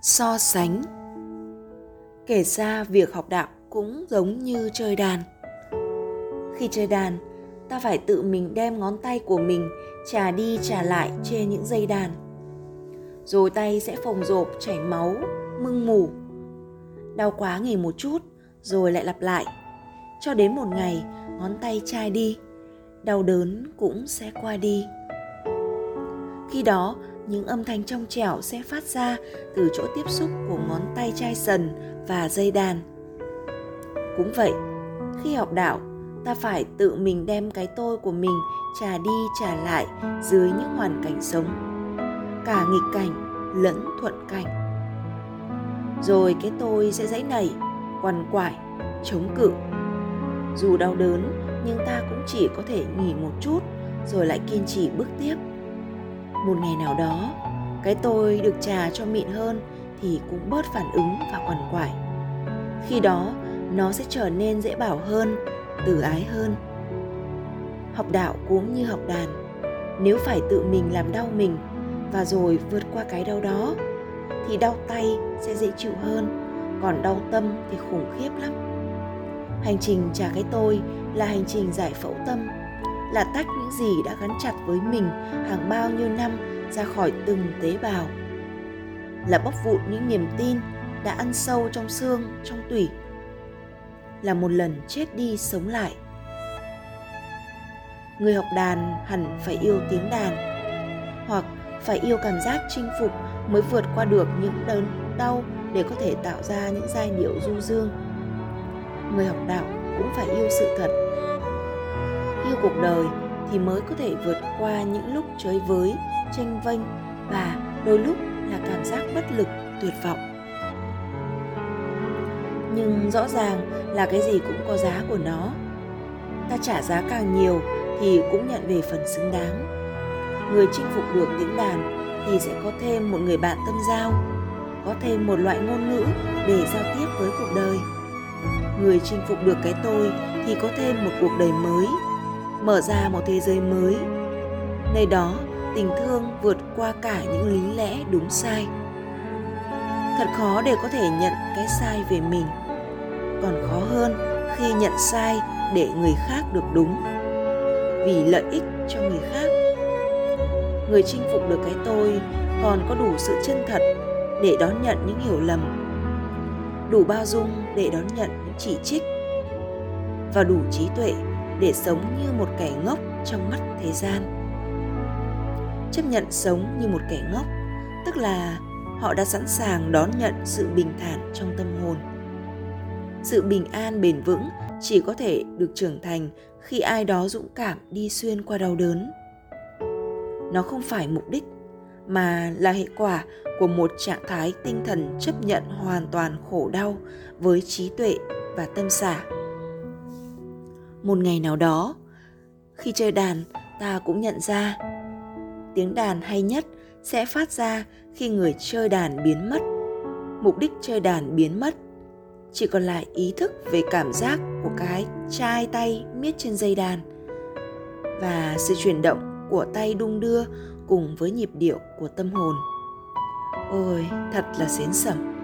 so sánh. Kể ra việc học đạo cũng giống như chơi đàn. Khi chơi đàn, ta phải tự mình đem ngón tay của mình trà đi trà lại trên những dây đàn. Rồi tay sẽ phồng rộp, chảy máu, mưng mủ. Đau quá nghỉ một chút, rồi lại lặp lại. Cho đến một ngày, ngón tay chai đi. Đau đớn cũng sẽ qua đi. Khi đó những âm thanh trong trẻo sẽ phát ra từ chỗ tiếp xúc của ngón tay chai sần và dây đàn. Cũng vậy, khi học đạo, ta phải tự mình đem cái tôi của mình trả đi trả lại dưới những hoàn cảnh sống, cả nghịch cảnh lẫn thuận cảnh. Rồi cái tôi sẽ dãy nảy, quằn quại, chống cự. Dù đau đớn, nhưng ta cũng chỉ có thể nghỉ một chút, rồi lại kiên trì bước tiếp một ngày nào đó, cái tôi được trà cho mịn hơn thì cũng bớt phản ứng và quằn quại. Khi đó, nó sẽ trở nên dễ bảo hơn, từ ái hơn. Học đạo cũng như học đàn, nếu phải tự mình làm đau mình và rồi vượt qua cái đau đó, thì đau tay sẽ dễ chịu hơn, còn đau tâm thì khủng khiếp lắm. Hành trình trả cái tôi là hành trình giải phẫu tâm là tách những gì đã gắn chặt với mình hàng bao nhiêu năm ra khỏi từng tế bào. Là bóc vụn những niềm tin đã ăn sâu trong xương, trong tủy. Là một lần chết đi sống lại. Người học đàn hẳn phải yêu tiếng đàn, hoặc phải yêu cảm giác chinh phục mới vượt qua được những đớn đau để có thể tạo ra những giai điệu du dương. Người học đạo cũng phải yêu sự thật cuộc đời thì mới có thể vượt qua những lúc chơi với, tranh vênh và đôi lúc là cảm giác bất lực, tuyệt vọng. Nhưng rõ ràng là cái gì cũng có giá của nó. Ta trả giá càng nhiều thì cũng nhận về phần xứng đáng. Người chinh phục được tiếng đàn thì sẽ có thêm một người bạn tâm giao, có thêm một loại ngôn ngữ để giao tiếp với cuộc đời. Người chinh phục được cái tôi thì có thêm một cuộc đời mới mở ra một thế giới mới. Nơi đó, tình thương vượt qua cả những lý lẽ đúng sai. Thật khó để có thể nhận cái sai về mình. Còn khó hơn khi nhận sai để người khác được đúng. Vì lợi ích cho người khác. Người chinh phục được cái tôi còn có đủ sự chân thật để đón nhận những hiểu lầm. Đủ bao dung để đón nhận những chỉ trích. Và đủ trí tuệ để sống như một kẻ ngốc trong mắt thế gian. Chấp nhận sống như một kẻ ngốc, tức là họ đã sẵn sàng đón nhận sự bình thản trong tâm hồn. Sự bình an bền vững chỉ có thể được trưởng thành khi ai đó dũng cảm đi xuyên qua đau đớn. Nó không phải mục đích, mà là hệ quả của một trạng thái tinh thần chấp nhận hoàn toàn khổ đau với trí tuệ và tâm xả một ngày nào đó. Khi chơi đàn, ta cũng nhận ra tiếng đàn hay nhất sẽ phát ra khi người chơi đàn biến mất. Mục đích chơi đàn biến mất chỉ còn lại ý thức về cảm giác của cái chai tay miết trên dây đàn và sự chuyển động của tay đung đưa cùng với nhịp điệu của tâm hồn. Ôi, thật là xến sẩm